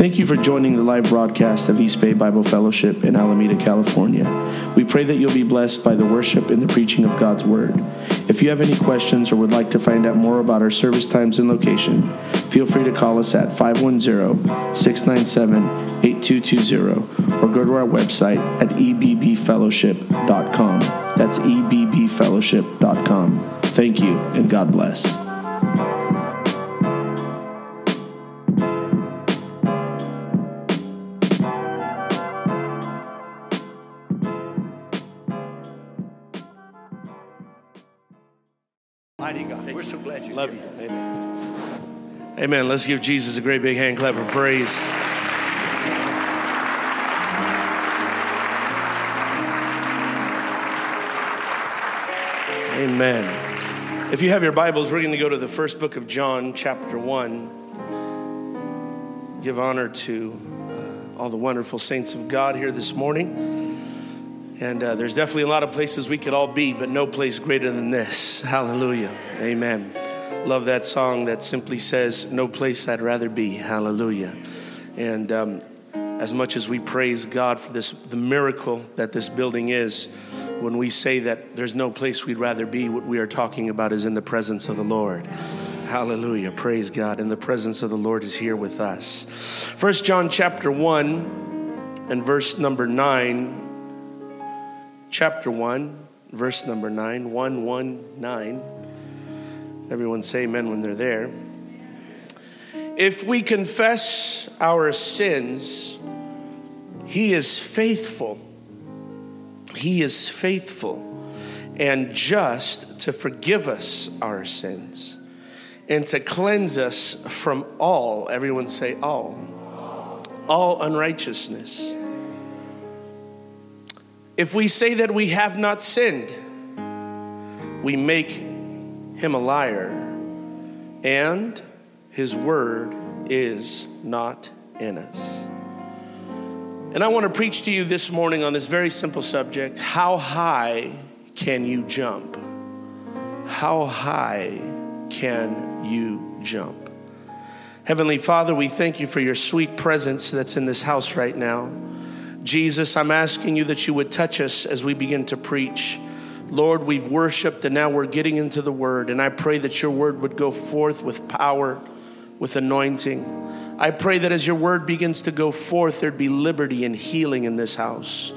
Thank you for joining the live broadcast of East Bay Bible Fellowship in Alameda, California. We pray that you'll be blessed by the worship and the preaching of God's Word. If you have any questions or would like to find out more about our service times and location, feel free to call us at 510 697 8220 or go to our website at ebbfellowship.com. That's ebbfellowship.com. Thank you and God bless. Glad you're Love you. Amen. Amen. Let's give Jesus a great big hand clap of praise. Amen. If you have your Bibles, we're going to go to the first book of John, chapter 1. Give honor to uh, all the wonderful saints of God here this morning. And uh, there's definitely a lot of places we could all be, but no place greater than this. Hallelujah. Amen. Love that song that simply says, No place I'd rather be. Hallelujah. And um, as much as we praise God for this, the miracle that this building is, when we say that there's no place we'd rather be, what we are talking about is in the presence of the Lord. Hallelujah. Praise God. And the presence of the Lord is here with us. First John chapter 1 and verse number 9 chapter 1, verse number 9, 119. Everyone say amen when they're there. If we confess our sins, he is faithful. He is faithful and just to forgive us our sins and to cleanse us from all, everyone say all, all unrighteousness. If we say that we have not sinned, we make him a liar, and his word is not in us. And I want to preach to you this morning on this very simple subject how high can you jump? How high can you jump? Heavenly Father, we thank you for your sweet presence that's in this house right now. Jesus, I'm asking you that you would touch us as we begin to preach. Lord, we've worshiped and now we're getting into the word, and I pray that your word would go forth with power, with anointing. I pray that as your word begins to go forth, there'd be liberty and healing in this house.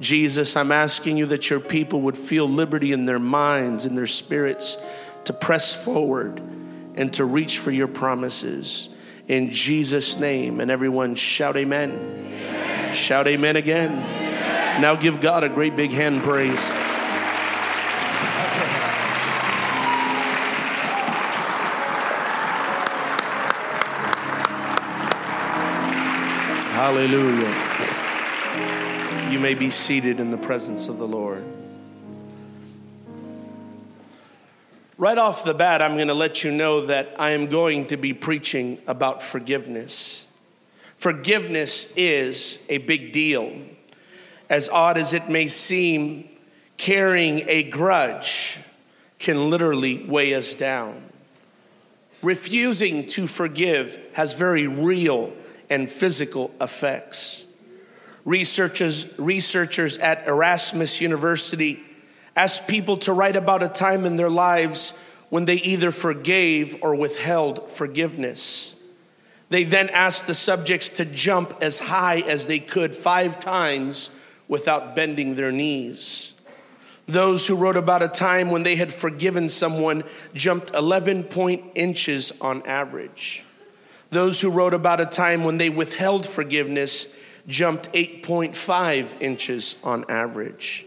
Jesus, I'm asking you that your people would feel liberty in their minds, in their spirits, to press forward and to reach for your promises. In Jesus' name. And everyone shout amen. amen. Shout amen again. Amen. Now give God a great big hand praise. Hallelujah. You may be seated in the presence of the Lord. Right off the bat, I'm going to let you know that I am going to be preaching about forgiveness. Forgiveness is a big deal. As odd as it may seem, carrying a grudge can literally weigh us down. Refusing to forgive has very real and physical effects. Researchers, researchers at Erasmus University asked people to write about a time in their lives when they either forgave or withheld forgiveness. They then asked the subjects to jump as high as they could five times without bending their knees. Those who wrote about a time when they had forgiven someone jumped 11 point inches on average. Those who wrote about a time when they withheld forgiveness jumped 8.5 inches on average.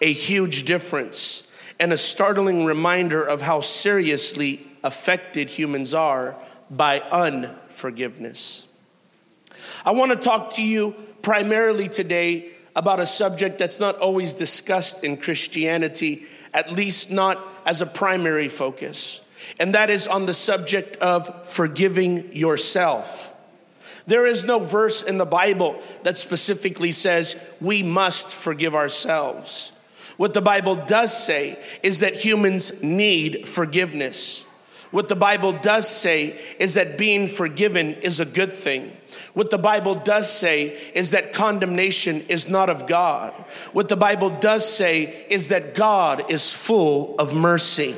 A huge difference and a startling reminder of how seriously affected humans are by unforgiveness. I want to talk to you primarily today about a subject that's not always discussed in Christianity, at least not as a primary focus and that is on the subject of forgiving yourself. There is no verse in the Bible that specifically says we must forgive ourselves. What the Bible does say is that humans need forgiveness. What the Bible does say is that being forgiven is a good thing. What the Bible does say is that condemnation is not of God. What the Bible does say is that God is full of mercy.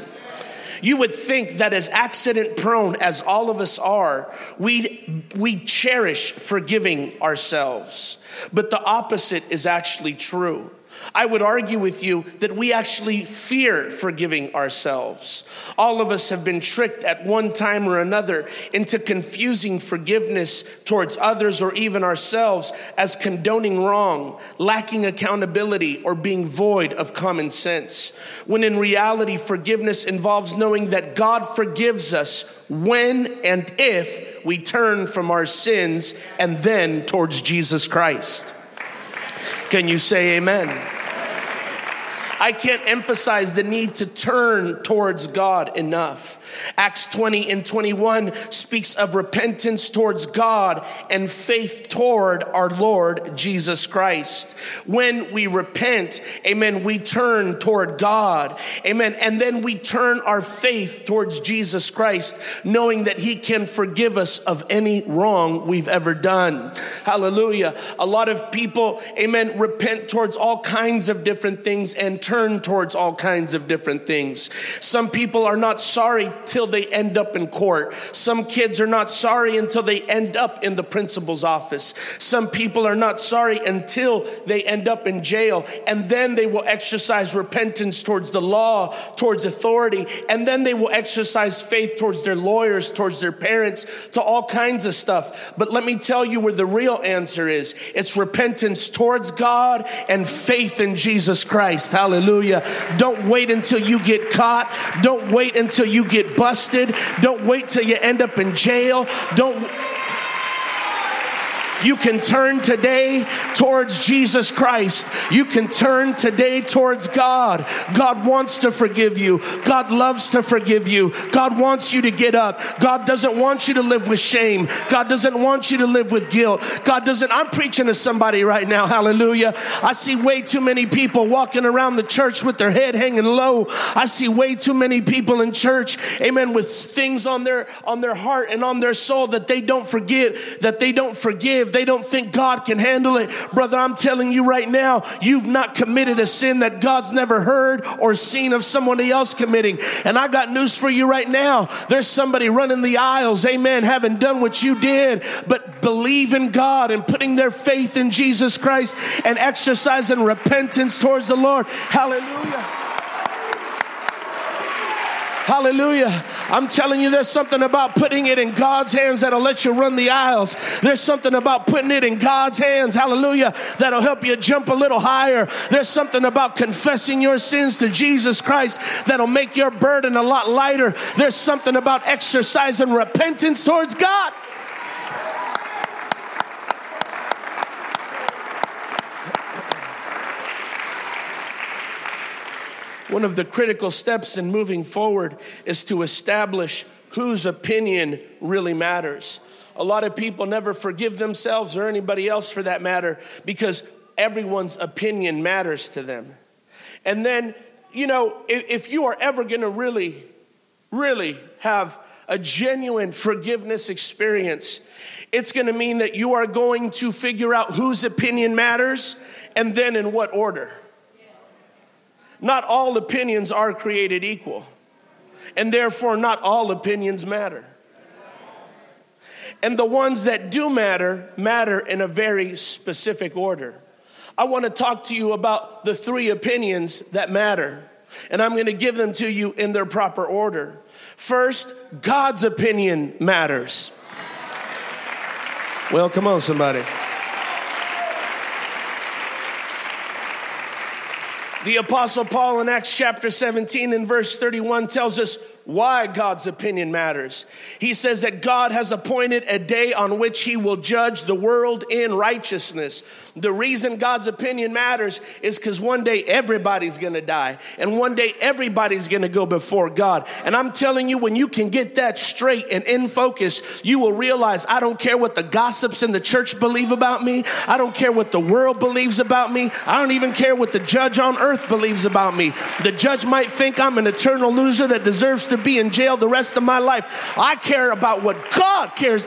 You would think that as accident prone as all of us are, we we cherish forgiving ourselves. But the opposite is actually true. I would argue with you that we actually fear forgiving ourselves. All of us have been tricked at one time or another into confusing forgiveness towards others or even ourselves as condoning wrong, lacking accountability, or being void of common sense. When in reality, forgiveness involves knowing that God forgives us when and if we turn from our sins and then towards Jesus Christ. Can you say amen? I can't emphasize the need to turn towards God enough. Acts 20 and 21 speaks of repentance towards God and faith toward our Lord Jesus Christ. When we repent, amen, we turn toward God, amen, and then we turn our faith towards Jesus Christ, knowing that He can forgive us of any wrong we've ever done. Hallelujah. A lot of people, amen, repent towards all kinds of different things and turn towards all kinds of different things. Some people are not sorry till they end up in court. Some kids are not sorry until they end up in the principal's office. Some people are not sorry until they end up in jail. And then they will exercise repentance towards the law, towards authority. And then they will exercise faith towards their lawyers, towards their parents, to all kinds of stuff. But let me tell you where the real answer is it's repentance towards God and faith in Jesus Christ. Hallelujah. Don't wait until you get caught. Don't wait until you get busted. Don't wait till you end up in jail. Don't you can turn today towards Jesus Christ. You can turn today towards God. God wants to forgive you. God loves to forgive you. God wants you to get up. God doesn't want you to live with shame. God doesn't want you to live with guilt. God doesn't. I'm preaching to somebody right now. Hallelujah. I see way too many people walking around the church with their head hanging low. I see way too many people in church, amen, with things on their on their heart and on their soul that they don't forgive, that they don't forgive they don't think God can handle it. Brother, I'm telling you right now, you've not committed a sin that God's never heard or seen of somebody else committing. And I got news for you right now. There's somebody running the aisles, amen, having done what you did, but believe in God and putting their faith in Jesus Christ and exercising repentance towards the Lord. Hallelujah. Hallelujah. I'm telling you, there's something about putting it in God's hands that'll let you run the aisles. There's something about putting it in God's hands, hallelujah, that'll help you jump a little higher. There's something about confessing your sins to Jesus Christ that'll make your burden a lot lighter. There's something about exercising repentance towards God. One of the critical steps in moving forward is to establish whose opinion really matters. A lot of people never forgive themselves or anybody else for that matter because everyone's opinion matters to them. And then, you know, if, if you are ever gonna really, really have a genuine forgiveness experience, it's gonna mean that you are going to figure out whose opinion matters and then in what order. Not all opinions are created equal, and therefore, not all opinions matter. And the ones that do matter, matter in a very specific order. I want to talk to you about the three opinions that matter, and I'm going to give them to you in their proper order. First, God's opinion matters. Well, come on, somebody. The Apostle Paul in Acts chapter 17 and verse 31 tells us why God's opinion matters. He says that God has appointed a day on which he will judge the world in righteousness. The reason God's opinion matters is because one day everybody's gonna die, and one day everybody's gonna go before God. And I'm telling you, when you can get that straight and in focus, you will realize I don't care what the gossips in the church believe about me, I don't care what the world believes about me, I don't even care what the judge on earth believes about me. The judge might think I'm an eternal loser that deserves to be in jail the rest of my life. I care about what God cares.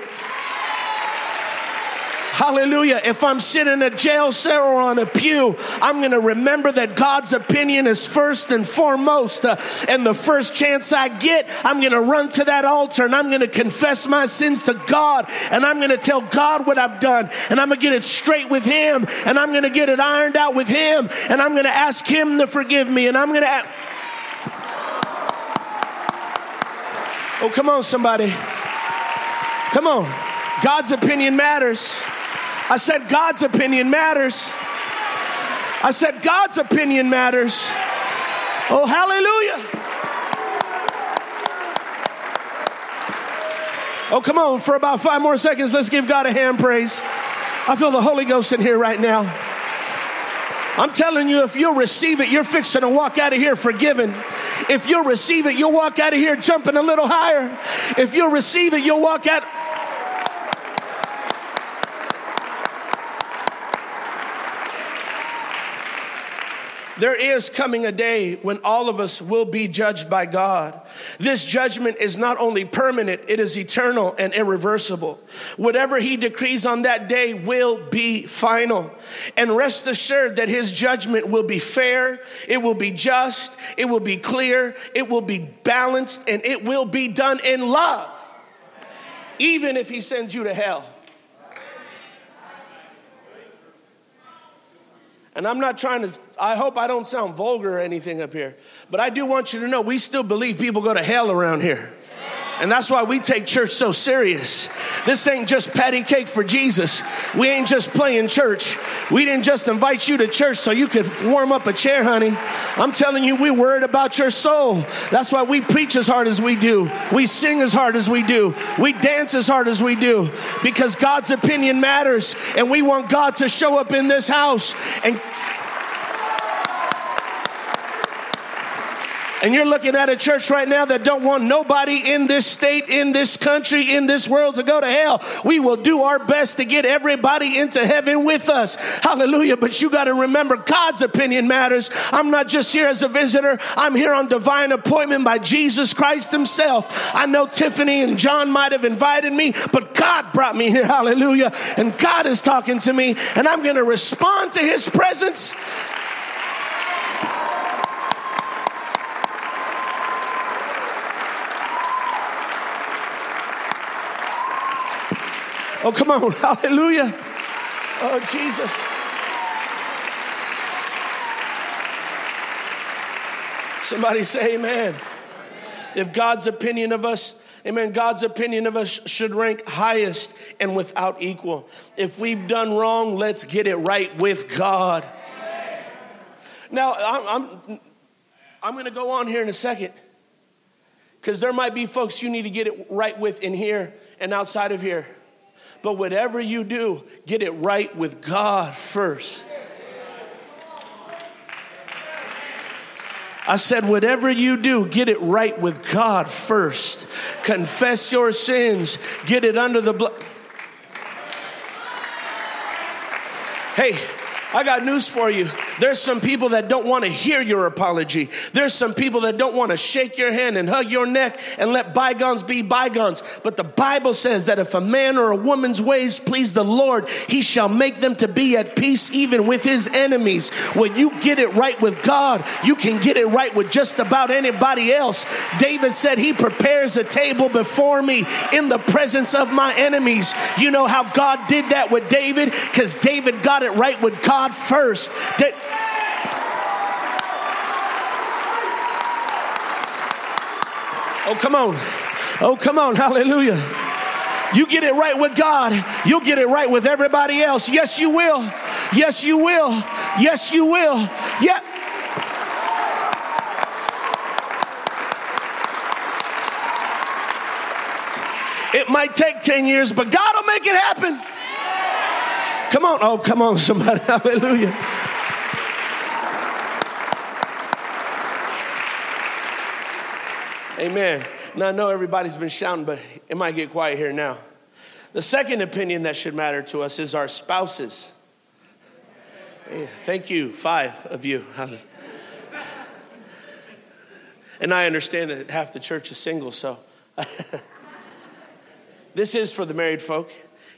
Hallelujah. If I'm sitting in a jail cell or on a pew, I'm going to remember that God's opinion is first and foremost. Uh, and the first chance I get, I'm going to run to that altar and I'm going to confess my sins to God. And I'm going to tell God what I've done. And I'm going to get it straight with Him. And I'm going to get it ironed out with Him. And I'm going to ask Him to forgive me. And I'm going to. Oh, come on, somebody. Come on. God's opinion matters. I said, God's opinion matters. I said, God's opinion matters. Oh, hallelujah. Oh, come on, for about five more seconds, let's give God a hand praise. I feel the Holy Ghost in here right now. I'm telling you, if you'll receive it, you're fixing to walk out of here forgiven. If you'll receive it, you'll walk out of here jumping a little higher. If you'll receive it, you'll walk out. There is coming a day when all of us will be judged by God. This judgment is not only permanent, it is eternal and irreversible. Whatever He decrees on that day will be final. And rest assured that His judgment will be fair, it will be just, it will be clear, it will be balanced, and it will be done in love, even if He sends you to hell. And I'm not trying to, I hope I don't sound vulgar or anything up here, but I do want you to know we still believe people go to hell around here. And that's why we take church so serious. This ain't just patty cake for Jesus. We ain't just playing church. We didn't just invite you to church so you could warm up a chair, honey. I'm telling you, we're worried about your soul. That's why we preach as hard as we do. We sing as hard as we do. We dance as hard as we do because God's opinion matters and we want God to show up in this house and And you're looking at a church right now that don't want nobody in this state, in this country, in this world to go to hell. We will do our best to get everybody into heaven with us. Hallelujah. But you got to remember God's opinion matters. I'm not just here as a visitor. I'm here on divine appointment by Jesus Christ himself. I know Tiffany and John might have invited me, but God brought me here. Hallelujah. And God is talking to me and I'm going to respond to his presence Oh, come on. Hallelujah. Oh, Jesus. Somebody say amen. If God's opinion of us, amen, God's opinion of us should rank highest and without equal. If we've done wrong, let's get it right with God. Now, I'm, I'm, I'm going to go on here in a second because there might be folks you need to get it right with in here and outside of here. But whatever you do, get it right with God first. I said, whatever you do, get it right with God first. Confess your sins, get it under the blood. Hey, I got news for you. There's some people that don't want to hear your apology. There's some people that don't want to shake your hand and hug your neck and let bygones be bygones. But the Bible says that if a man or a woman's ways please the Lord, he shall make them to be at peace even with his enemies. When you get it right with God, you can get it right with just about anybody else. David said, He prepares a table before me in the presence of my enemies. You know how God did that with David? Because David got it right with God first. Oh, come on. Oh, come on. Hallelujah. You get it right with God, you'll get it right with everybody else. Yes, you will. Yes, you will. Yes, you will. Yeah. It might take 10 years, but God will make it happen. Come on. Oh, come on, somebody. Hallelujah. Amen. Now, I know everybody's been shouting, but it might get quiet here now. The second opinion that should matter to us is our spouses. Thank you, five of you. And I understand that half the church is single, so. this is for the married folk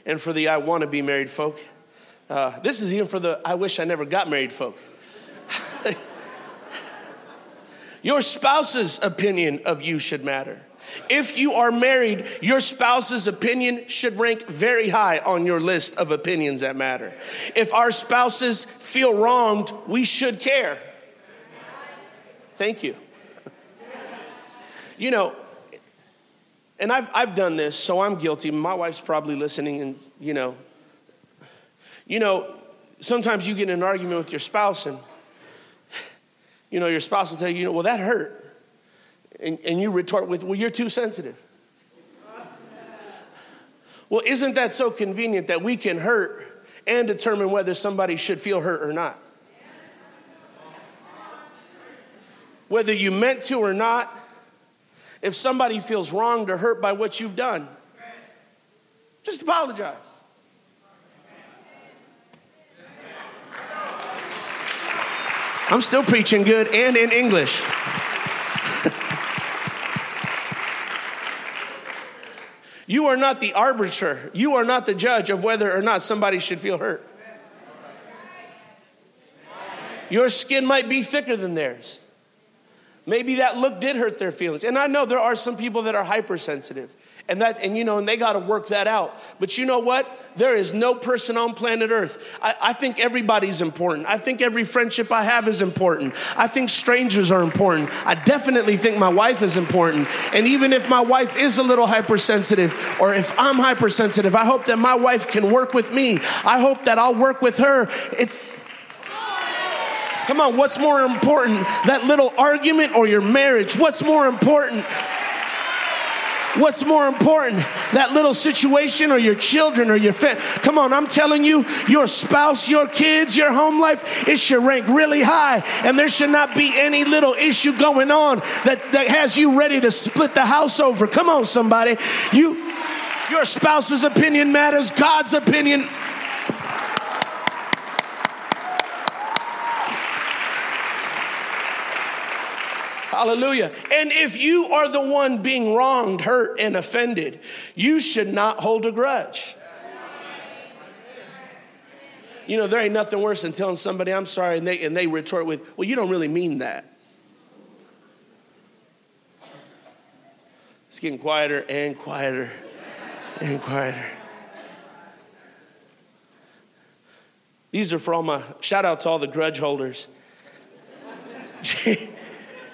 and for the I want to be married folk. Uh, this is even for the I wish I never got married folk. Your spouse's opinion of you should matter. If you are married, your spouse's opinion should rank very high on your list of opinions that matter. If our spouses feel wronged, we should care. Thank you. You know, and I've, I've done this, so I'm guilty. My wife's probably listening, and you know, you know, sometimes you get in an argument with your spouse, and you know, your spouse will tell you, you know, well, that hurt. And, and you retort with, well, you're too sensitive. Well, isn't that so convenient that we can hurt and determine whether somebody should feel hurt or not? Whether you meant to or not, if somebody feels wronged or hurt by what you've done, just apologize. I'm still preaching good and in English. you are not the arbiter, you are not the judge of whether or not somebody should feel hurt. Your skin might be thicker than theirs. Maybe that look did hurt their feelings. And I know there are some people that are hypersensitive and that and you know and they got to work that out. But you know what? There is no person on planet earth. I, I, think everybody's important. I think every friendship i have is important. I think strangers are important. I definitely think my wife is important. And even if my wife is a little hypersensitive or if i'm hypersensitive i hope that my wife can work with me. I hope that i'll work with her. It's Come on, what's more important, that little argument or your marriage? What's more important? What's more important, that little situation or your children or your family? Come on, I'm telling you, your spouse, your kids, your home life, it should rank really high. And there should not be any little issue going on that, that has you ready to split the house over. Come on, somebody. You, your spouse's opinion matters, God's opinion Hallelujah. And if you are the one being wronged, hurt, and offended, you should not hold a grudge. You know, there ain't nothing worse than telling somebody, I'm sorry, and they, and they retort with, Well, you don't really mean that. It's getting quieter and quieter and quieter. These are for all my shout out to all the grudge holders.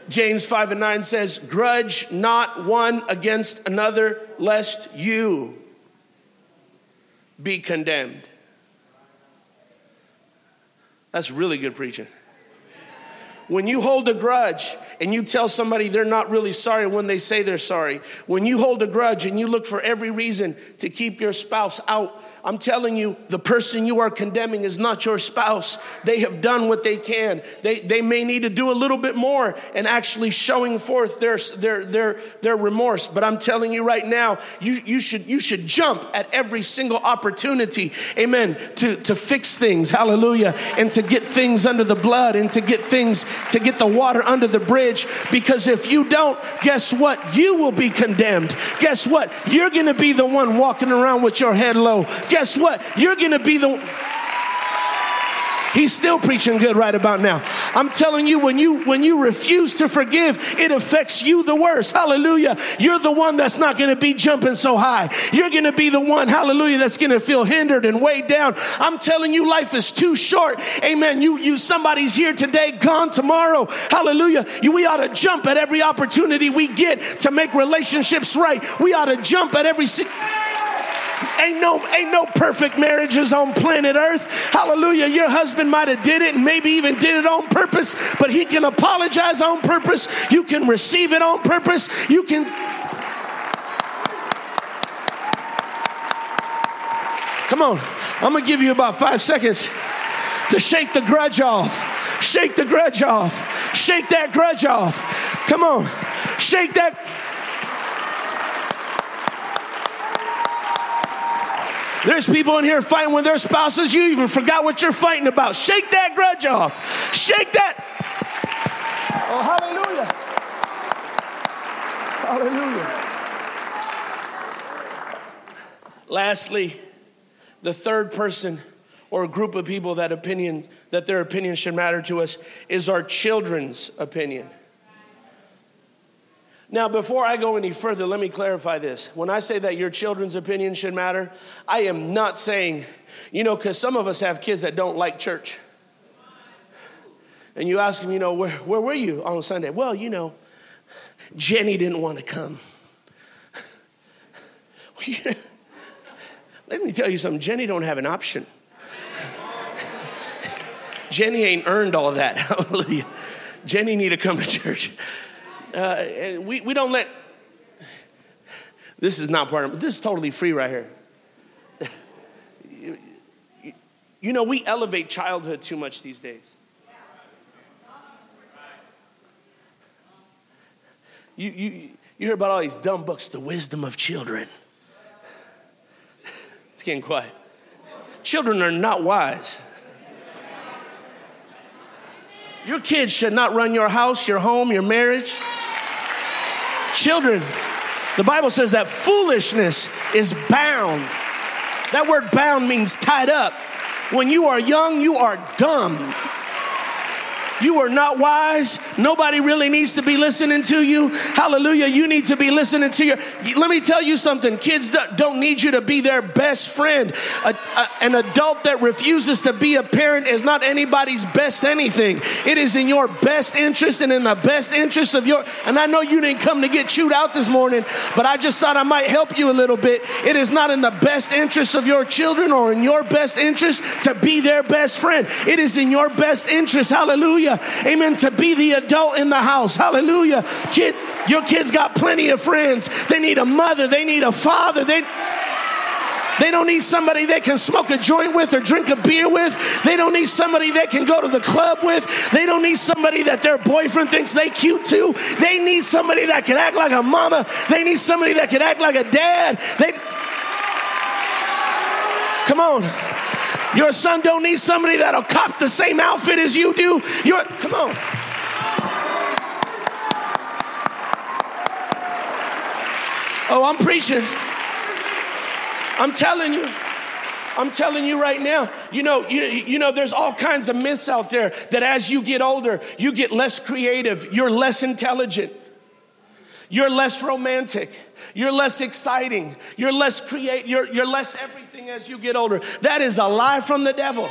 James 5 and 9 says, Grudge not one against another, lest you be condemned. That's really good preaching. When you hold a grudge and you tell somebody they're not really sorry when they say they're sorry, when you hold a grudge and you look for every reason to keep your spouse out I'm telling you, the person you are condemning is not your spouse. They have done what they can. They, they may need to do a little bit more and actually showing forth their, their, their, their remorse. But I'm telling you right now, you, you, should, you should jump at every single opportunity, amen, to, to fix things, hallelujah, and to get things under the blood and to get things, to get the water under the bridge. Because if you don't, guess what? You will be condemned. Guess what? You're gonna be the one walking around with your head low guess what? You're going to be the He's still preaching good right about now. I'm telling you, when you when you refuse to forgive, it affects you the worst. Hallelujah. You're the one that's not to be jumping so high. You're to be the one, hallelujah, that's to feel hindered and weighed down. I'm telling you, life is too short. Amen. You you somebody's here today, gone tomorrow. Hallelujah. You, we ought to jump at every opportunity we get to make relationships right. We ought to jump at every Ain't no, ain't no perfect marriages on planet Earth. Hallelujah. Your husband might have did it and maybe even did it on purpose, but he can apologize on purpose. You can receive it on purpose. You can. Come on. I'm to give you about five seconds to shake the grudge off. Shake the grudge off. Shake that grudge off. Come on. Shake that There's people in here fighting with their spouses. You even forgot what you're fighting about. Shake that grudge off. Shake that. Oh, hallelujah. Hallelujah. Lastly, the third person or a group of people that opinion that their opinion should matter to us is our children's opinion. Now, before I go any further, let me clarify this. When I say that your children's opinion should matter, I am not saying, you know, because some of us have kids that don't like church. And you ask them, you know, where, where were you on Sunday? Well, you know, Jenny didn't want to come. Let me tell you something Jenny don't have an option. Jenny ain't earned all of that. Hallelujah. Jenny need to come to church. Uh, we, we don't let, this is not part of, this is totally free right here. you, you know, we elevate childhood too much these days. You, you, you hear about all these dumb books, The Wisdom of Children. It's getting quiet. Children are not wise. Your kids should not run your house, your home, your marriage. Children, the Bible says that foolishness is bound. That word bound means tied up. When you are young, you are dumb. You are not wise. Nobody really needs to be listening to you. Hallelujah. You need to be listening to your. Let me tell you something. Kids don't need you to be their best friend. A, a, an adult that refuses to be a parent is not anybody's best anything. It is in your best interest and in the best interest of your. And I know you didn't come to get chewed out this morning, but I just thought I might help you a little bit. It is not in the best interest of your children or in your best interest to be their best friend. It is in your best interest. Hallelujah Hallelujah. Amen. To be the adult in the house. Hallelujah. Kids, your kids got plenty of friends. They need a mother, they need a father. They they don't need somebody they can smoke a joint with or drink a beer with. They don't need somebody they can go to the club with. They don't need somebody that their boyfriend thinks they cute too. They need somebody that can act like a mama. They need somebody that can act like a dad. They Come on. Your son don't need somebody that'll cop the same outfit as you do. Your come on. Oh, I'm preaching. I'm telling you. I'm telling you right now, you know, you, you know, there's all kinds of myths out there that as you get older, you get less creative, you're less intelligent, you're less romantic, you're less exciting, you're less create, you're, you're less everything as you get older. That is a lie from the devil.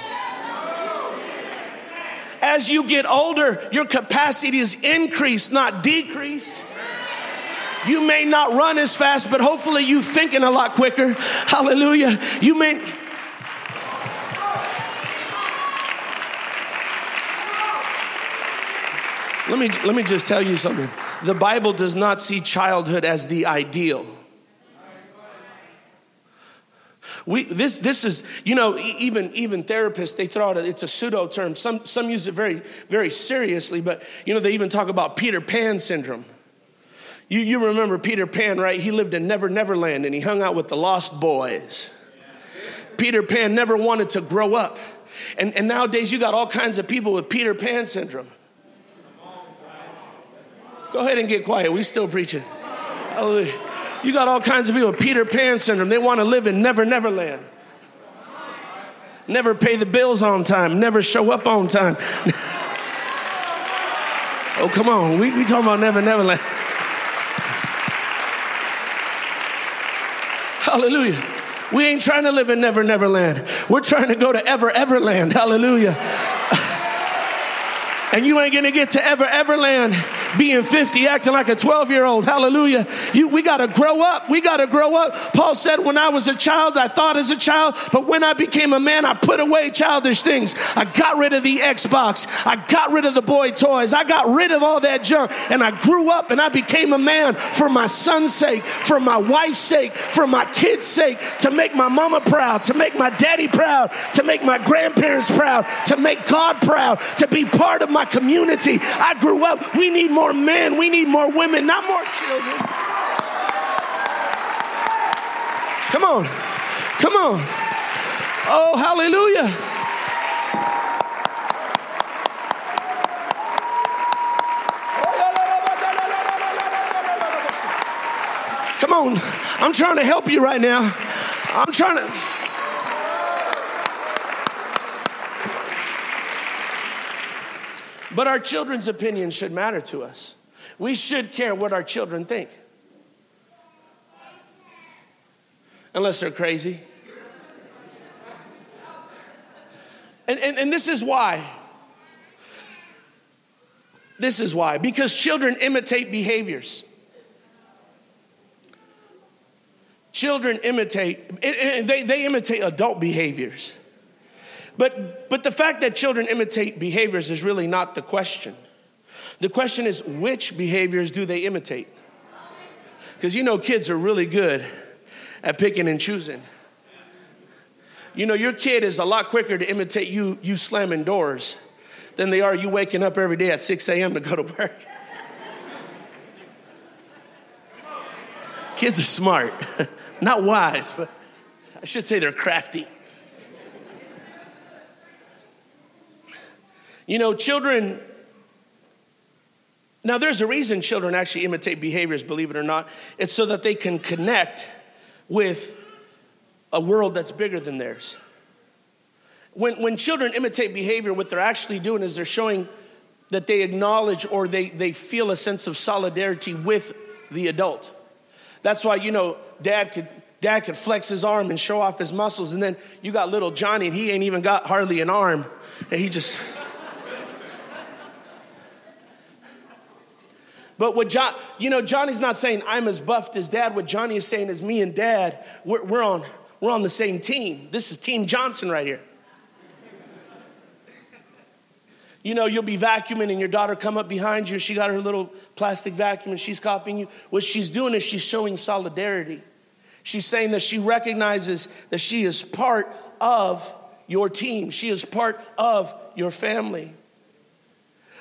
As you get older, your capacities increase, not decrease. You may not run as fast, but hopefully you thinking a lot quicker. Hallelujah. You may Let me, let me just tell you something. The Bible does not see childhood as the ideal. We, this, this is, you know, even, even therapists, they throw out, a, it's a pseudo term. Some, some use it very, very seriously, but, you know, they even talk about Peter Pan syndrome. You, you remember Peter Pan, right? He lived in Never Never Land and he hung out with the Lost Boys. Peter Pan never wanted to grow up. And, and nowadays, you got all kinds of people with Peter Pan syndrome. Go ahead and get quiet. We still preaching. Hallelujah. You got all kinds of people with Peter Pan syndrome. They want to live in Never Never Land. Never pay the bills on time, never show up on time. oh, come on. We, we talking about Never Never Land. Hallelujah. We ain't trying to live in Never Never Land. We're trying to go to Ever Everland. Hallelujah. and you ain't gonna get to Ever Everland being 50, acting like a 12 year old. Hallelujah. You, we got to grow up. We got to grow up. Paul said, When I was a child, I thought as a child, but when I became a man, I put away childish things. I got rid of the Xbox. I got rid of the boy toys. I got rid of all that junk. And I grew up and I became a man for my son's sake, for my wife's sake, for my kids' sake, to make my mama proud, to make my daddy proud, to make my grandparents proud, to make God proud, to be part of my community. I grew up. We need more more men, we need more women, not more children. Come on. Come on. Oh, hallelujah. Come on. I'm trying to help you right now. I'm trying to. But our children's opinions should matter to us. We should care what our children think. Unless they're crazy. And, and, and this is why. This is why. Because children imitate behaviors. Children imitate, they, they imitate adult behaviors. But, but the fact that children imitate behaviors is really not the question. The question is, which behaviors do they imitate? Because you know, kids are really good at picking and choosing. You know, your kid is a lot quicker to imitate you, you slamming doors than they are you waking up every day at 6 a.m. to go to work. Kids are smart, not wise, but I should say they're crafty. You know, children, now there's a reason children actually imitate behaviors, believe it or not. It's so that they can connect with a world that's bigger than theirs. When, when children imitate behavior, what they're actually doing is they're showing that they acknowledge or they, they feel a sense of solidarity with the adult. That's why, you know, dad could, dad could flex his arm and show off his muscles, and then you got little Johnny, and he ain't even got hardly an arm, and he just. But what John, you know, Johnny's not saying I'm as buffed as dad. What Johnny is saying is me and dad, we're, we're, on, we're on the same team. This is Team Johnson right here. You know, you'll be vacuuming and your daughter come up behind you. She got her little plastic vacuum and she's copying you. What she's doing is she's showing solidarity. She's saying that she recognizes that she is part of your team. She is part of your family.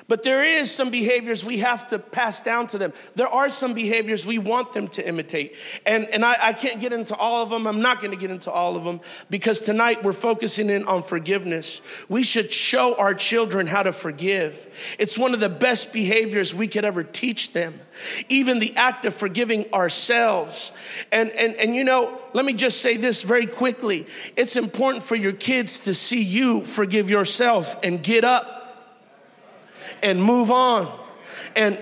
But there is some behaviors we have to pass down to them. There are some behaviors we want them to imitate. And, and I, I can't get into all of them. I'm not going to get into all of them because tonight we're focusing in on forgiveness. We should show our children how to forgive. It's one of the best behaviors we could ever teach them. Even the act of forgiving ourselves. And, and, and you know, let me just say this very quickly. It's important for your kids to see you forgive yourself and get up and move on. And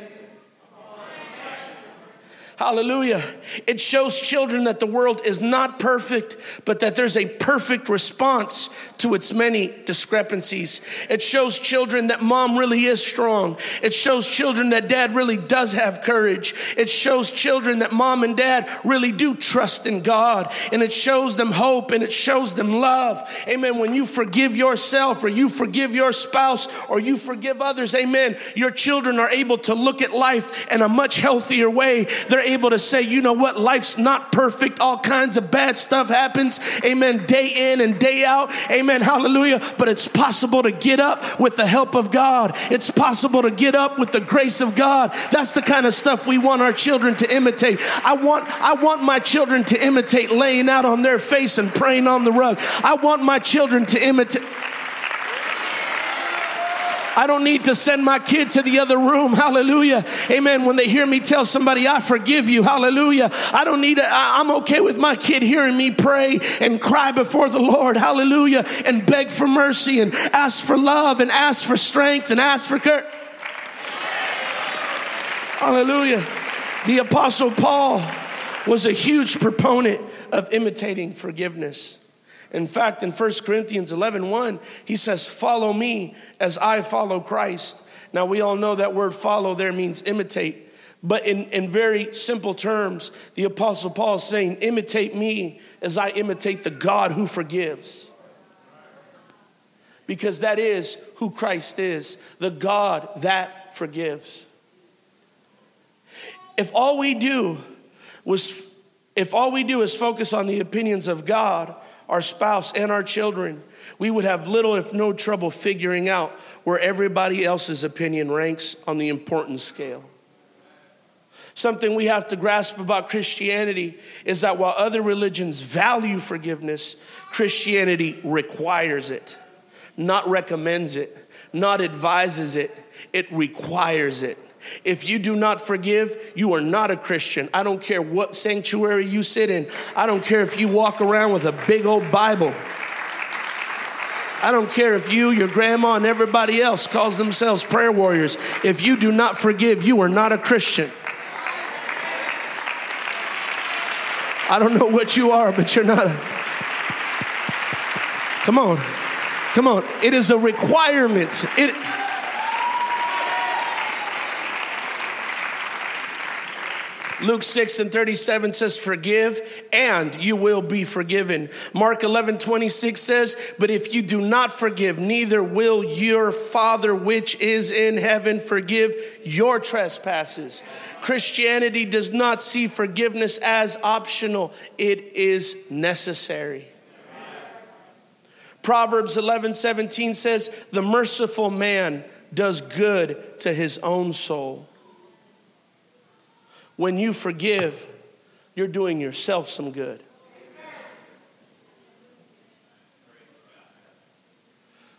Hallelujah. It shows children that the world is not perfect, but that there's a perfect response to its many discrepancies. It shows children that mom really is strong. It shows children that dad really does have courage. It shows children that mom and dad really do trust in God. And it shows them hope and it shows them love. Amen. When you forgive yourself or you forgive your spouse or you forgive others, amen, your children are able to look at life in a much healthier way. They're able to say, you know what, life's not perfect. All kinds of bad stuff happens. Amen. Day in and day out. Amen. Hallelujah. But it's possible to get up with the help of God. It's possible to get up with the grace of God. That's the kind of stuff we want our children to imitate. I want, I want my children to imitate laying out on their face and praying on the rug. I want my children to imitate. I don't need to send my kid to the other room. Hallelujah. Amen. When they hear me tell somebody, I forgive you. Hallelujah. I don't need to, I, I'm okay with my kid hearing me pray and cry before the Lord. Hallelujah. And beg for mercy and ask for love and ask for strength and ask for courage. Hallelujah. The Apostle Paul was a huge proponent of imitating forgiveness. In fact, in 1 Corinthians 11 1, he says, Follow me as I follow Christ. Now, we all know that word follow there means imitate. But in, in very simple terms, the Apostle Paul is saying, Imitate me as I imitate the God who forgives. Because that is who Christ is, the God that forgives. If all we do was, if all we do is focus on the opinions of God, our spouse, and our children, we would have little, if no trouble, figuring out where everybody else's opinion ranks on the importance scale. Something we have to grasp about Christianity is that while other religions value forgiveness, Christianity requires it, not recommends it, not advises it, it requires it. If you do not forgive, you are not a Christian. I don't care what sanctuary you sit in. I don't care if you walk around with a big old Bible. I don't care if you, your grandma, and everybody else calls themselves prayer warriors. If you do not forgive, you are not a Christian. I don't know what you are, but you're not a. Come on. Come on. It is a requirement. It. Luke 6 and 37 says, Forgive and you will be forgiven. Mark 11 26 says, But if you do not forgive, neither will your Father which is in heaven forgive your trespasses. Christianity does not see forgiveness as optional, it is necessary. Proverbs 11 17 says, The merciful man does good to his own soul when you forgive, you're doing yourself some good.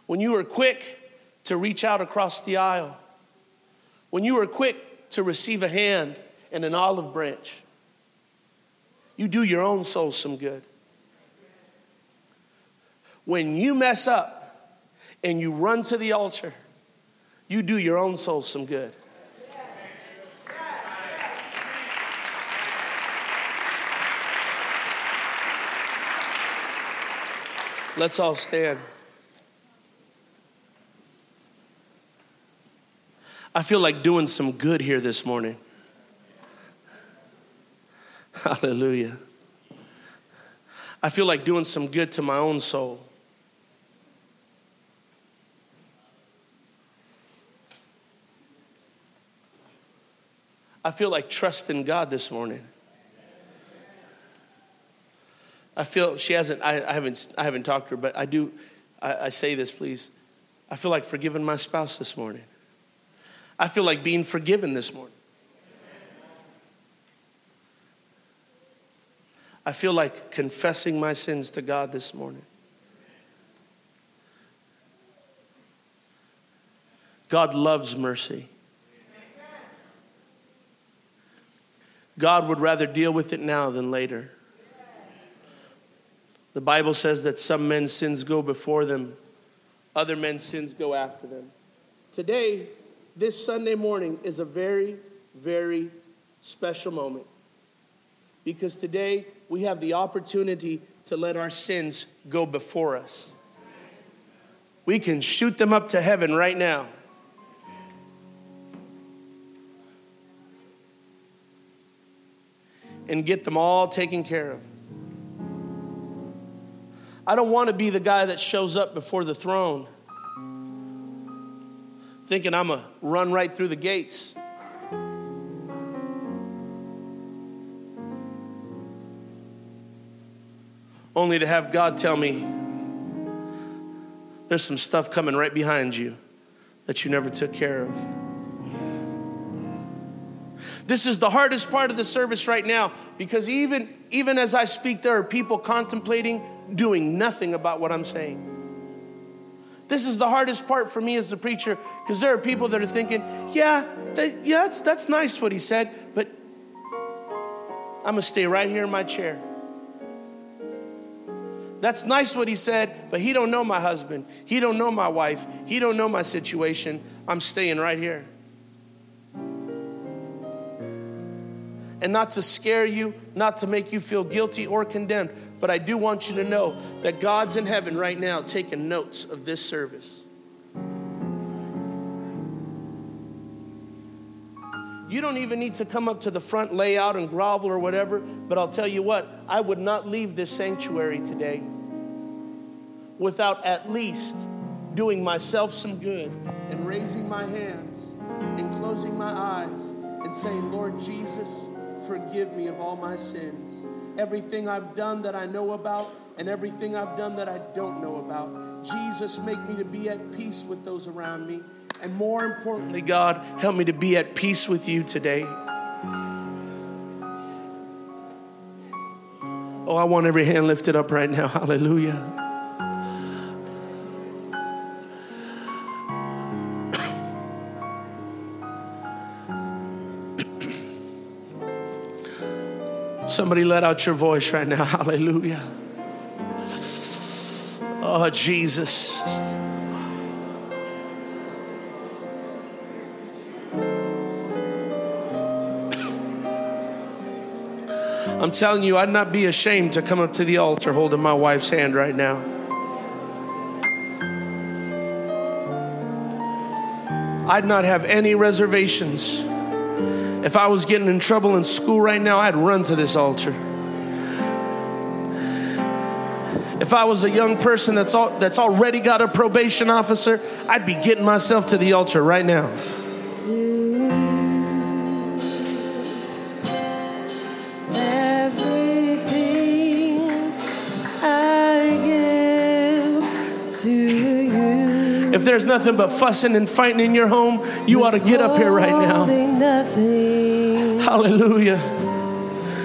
When you are quick to reach out across the aisle, when you are quick to receive a hand and an olive branch, you do your own soul some good. When you mess up and you run to the altar, you do your own soul some good. Let's all stand. I feel like doing some good here this morning. Hallelujah. I feel like doing some good to my own soul. I feel like trusting God this morning. I feel she hasn't, I, I, haven't, I haven't talked to her, but I do, I, I say this, please. I feel like forgiving my spouse this morning. I feel like being forgiven this morning. I feel like confessing my sins to God this morning. God loves mercy. God would rather deal with it now than later. The Bible says that some men's sins go before them, other men's sins go after them. Today, this Sunday morning, is a very, very special moment because today we have the opportunity to let our sins go before us. We can shoot them up to heaven right now. And get them all taken care of. I don't want to be the guy that shows up before the throne thinking I'm going to run right through the gates. Only to have God tell me, there's some stuff coming right behind you that you never took care of. This is the hardest part of the service right now because even, even as I speak, there are people contemplating doing nothing about what I'm saying. This is the hardest part for me as the preacher because there are people that are thinking, yeah, that, yeah, that's, that's nice what he said, but I'm going to stay right here in my chair. That's nice what he said, but he don't know my husband. He don't know my wife. He don't know my situation. I'm staying right here. and not to scare you, not to make you feel guilty or condemned. But I do want you to know that God's in heaven right now taking notes of this service. You don't even need to come up to the front, lay out, and grovel or whatever. But I'll tell you what, I would not leave this sanctuary today without at least doing myself some good and raising my hands and closing my eyes and saying, Lord Jesus, forgive me of all my sins. Everything I've done that I know about and everything I've done that I don't know about. Jesus, make me to be at peace with those around me. And more importantly, God, help me to be at peace with you today. Oh, I want every hand lifted up right now. Hallelujah. Somebody let out your voice right now. Hallelujah. Oh, Jesus. I'm telling you, I'd not be ashamed to come up to the altar holding my wife's hand right now. I'd not have any reservations. If I was getting in trouble in school right now, I'd run to this altar. If I was a young person that's, all, that's already got a probation officer, I'd be getting myself to the altar right now. If there's nothing but fussing and fighting in your home, you ought to get up here right now. Nothing. Hallelujah.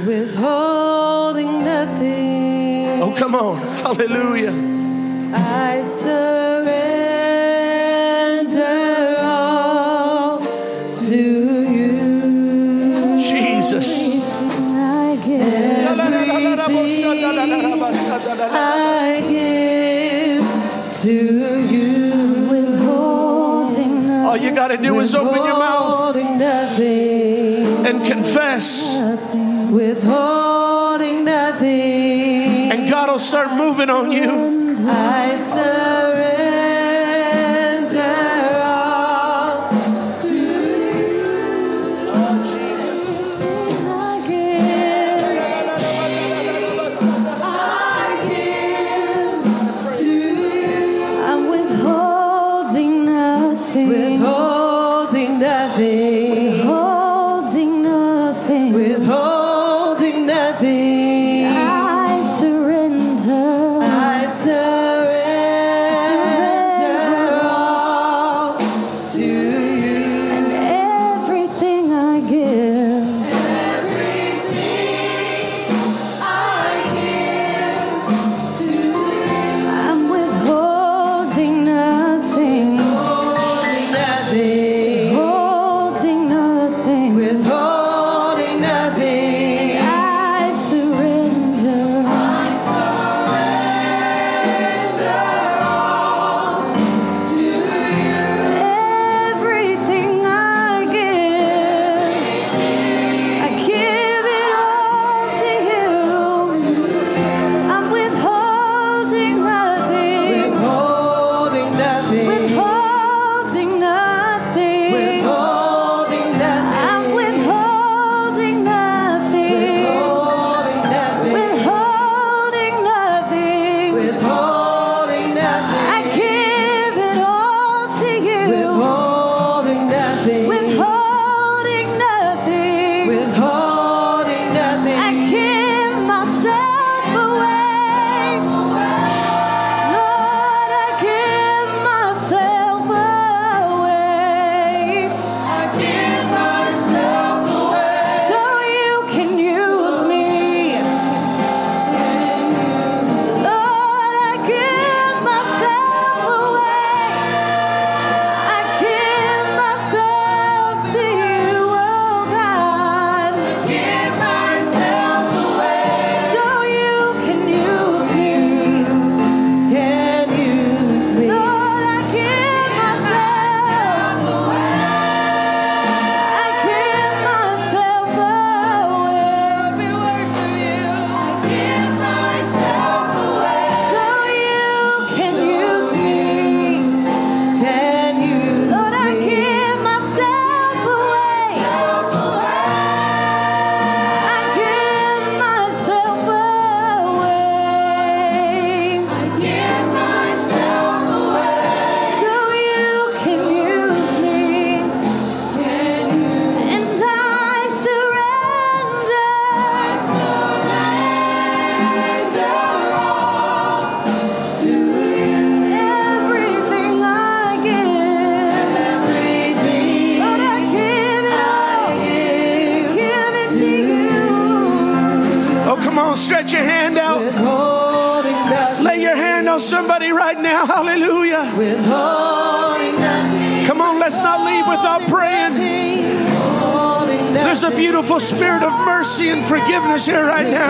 Withholding nothing. Oh, come on. Hallelujah. I surrender got to do is open your mouth nothing. and confess, Withholding nothing. and God will start moving on you. I here right now.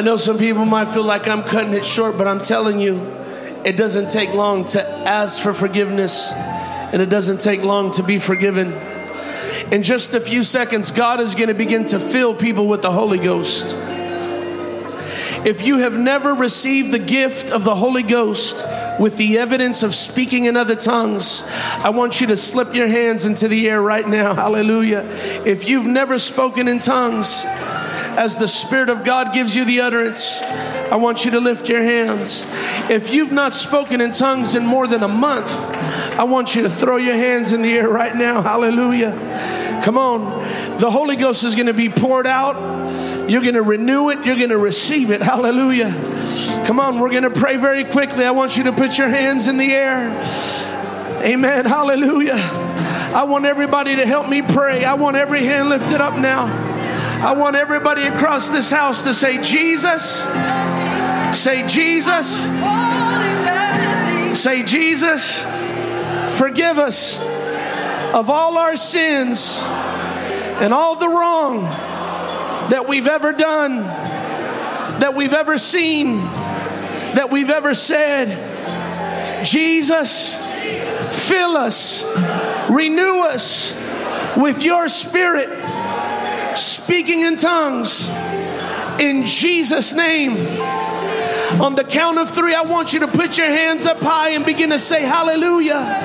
I know some people might feel like I'm cutting it short, but I'm telling you, it doesn't take long to ask for forgiveness, and it doesn't take long to be forgiven. In just a few seconds, God is going to begin to fill people with the Holy Ghost. If you have never received the gift of the Holy Ghost with the evidence of speaking in other tongues, I want you to slip your hands into the air right now. Hallelujah. If you've never spoken in tongues, as the Spirit of God gives you the utterance, I want you to lift your hands. If you've not spoken in tongues in more than a month, I want you to throw your hands in the air right now. Hallelujah. Come on. The Holy Ghost is going to be poured out. You're going to renew it. You're going to receive it. Hallelujah. Come on, we're going to pray very quickly. I want you to put your hands in the air. Amen. Hallelujah. I want everybody to help me pray. I want every hand lifted up now. I want everybody across this house to say, Jesus. Say, Jesus. Say, Jesus, forgive us of all our sins and all the wrong that we've ever done, that we've ever seen, that we've ever said. Jesus, fill us, renew us with your spirit, speaking in tongues. In Jesus' name. On the count of three, I want you to put your hands up high and begin to say hallelujah.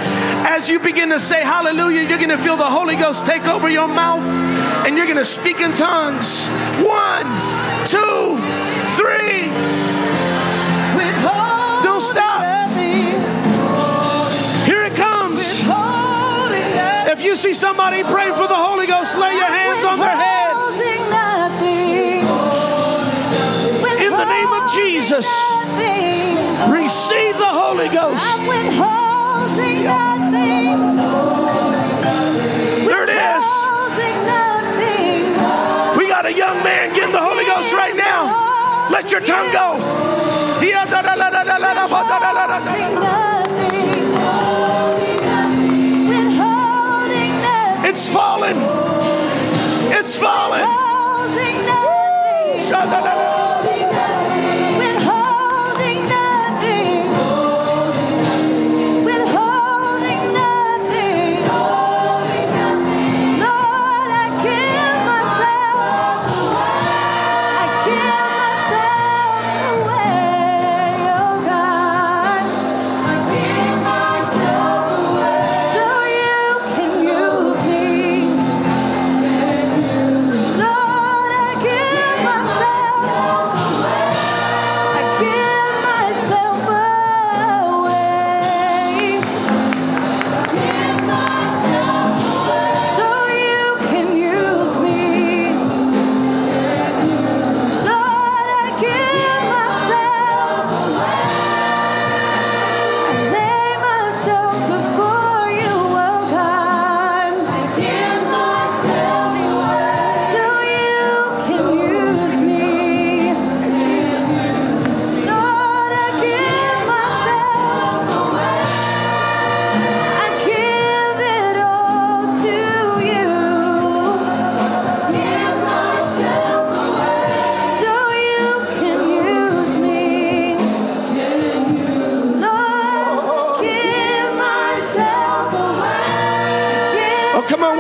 As you begin to say hallelujah, you're going to feel the Holy Ghost take over your mouth and you're going to speak in tongues. One, two, three. Don't stop. Here it comes. If you see somebody pray for the Holy Ghost, lay your hands on their head. The name of Jesus, receive the Holy Ghost. I'm withholding nothing. There it is. We got a young man getting the Holy Ghost right now. Let your tongue go. It's falling. It's falling. Withholding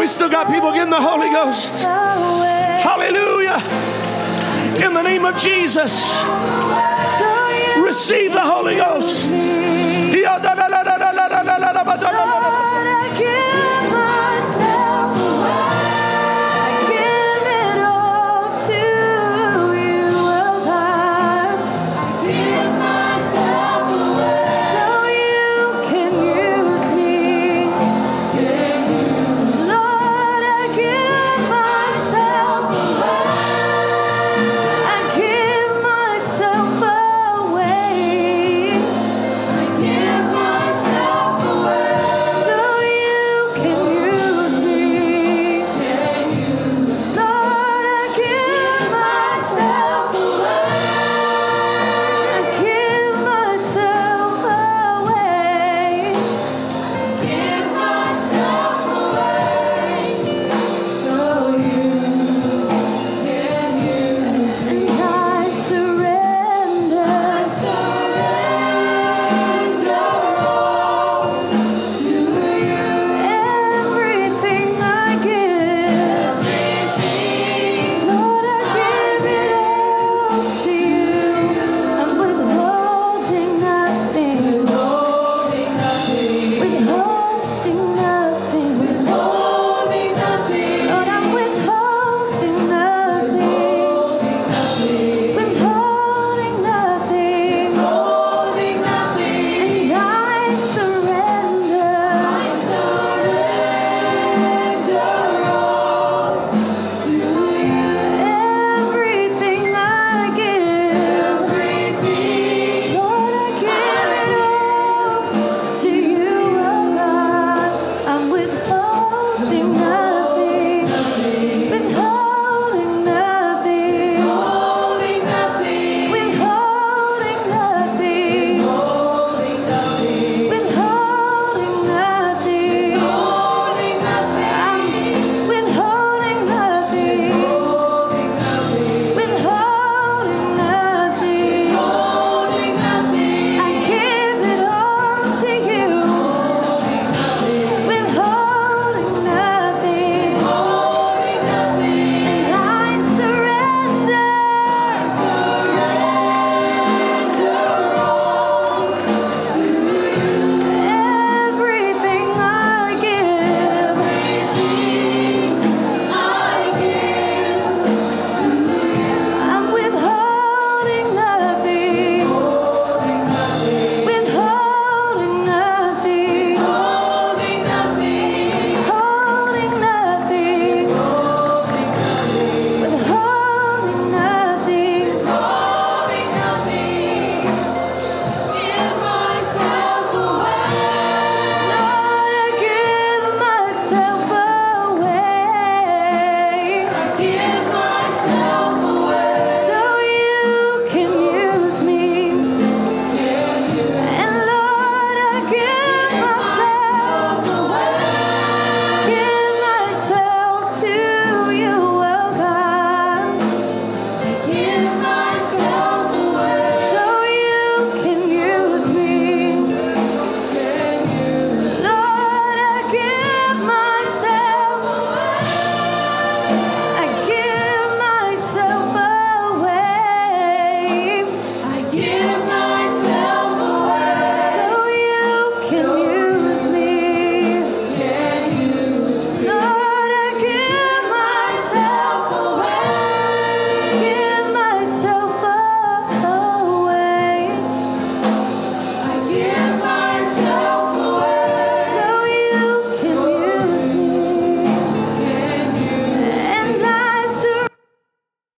We still got people getting the Holy Ghost. Hallelujah. In the name of Jesus, receive the Holy Ghost.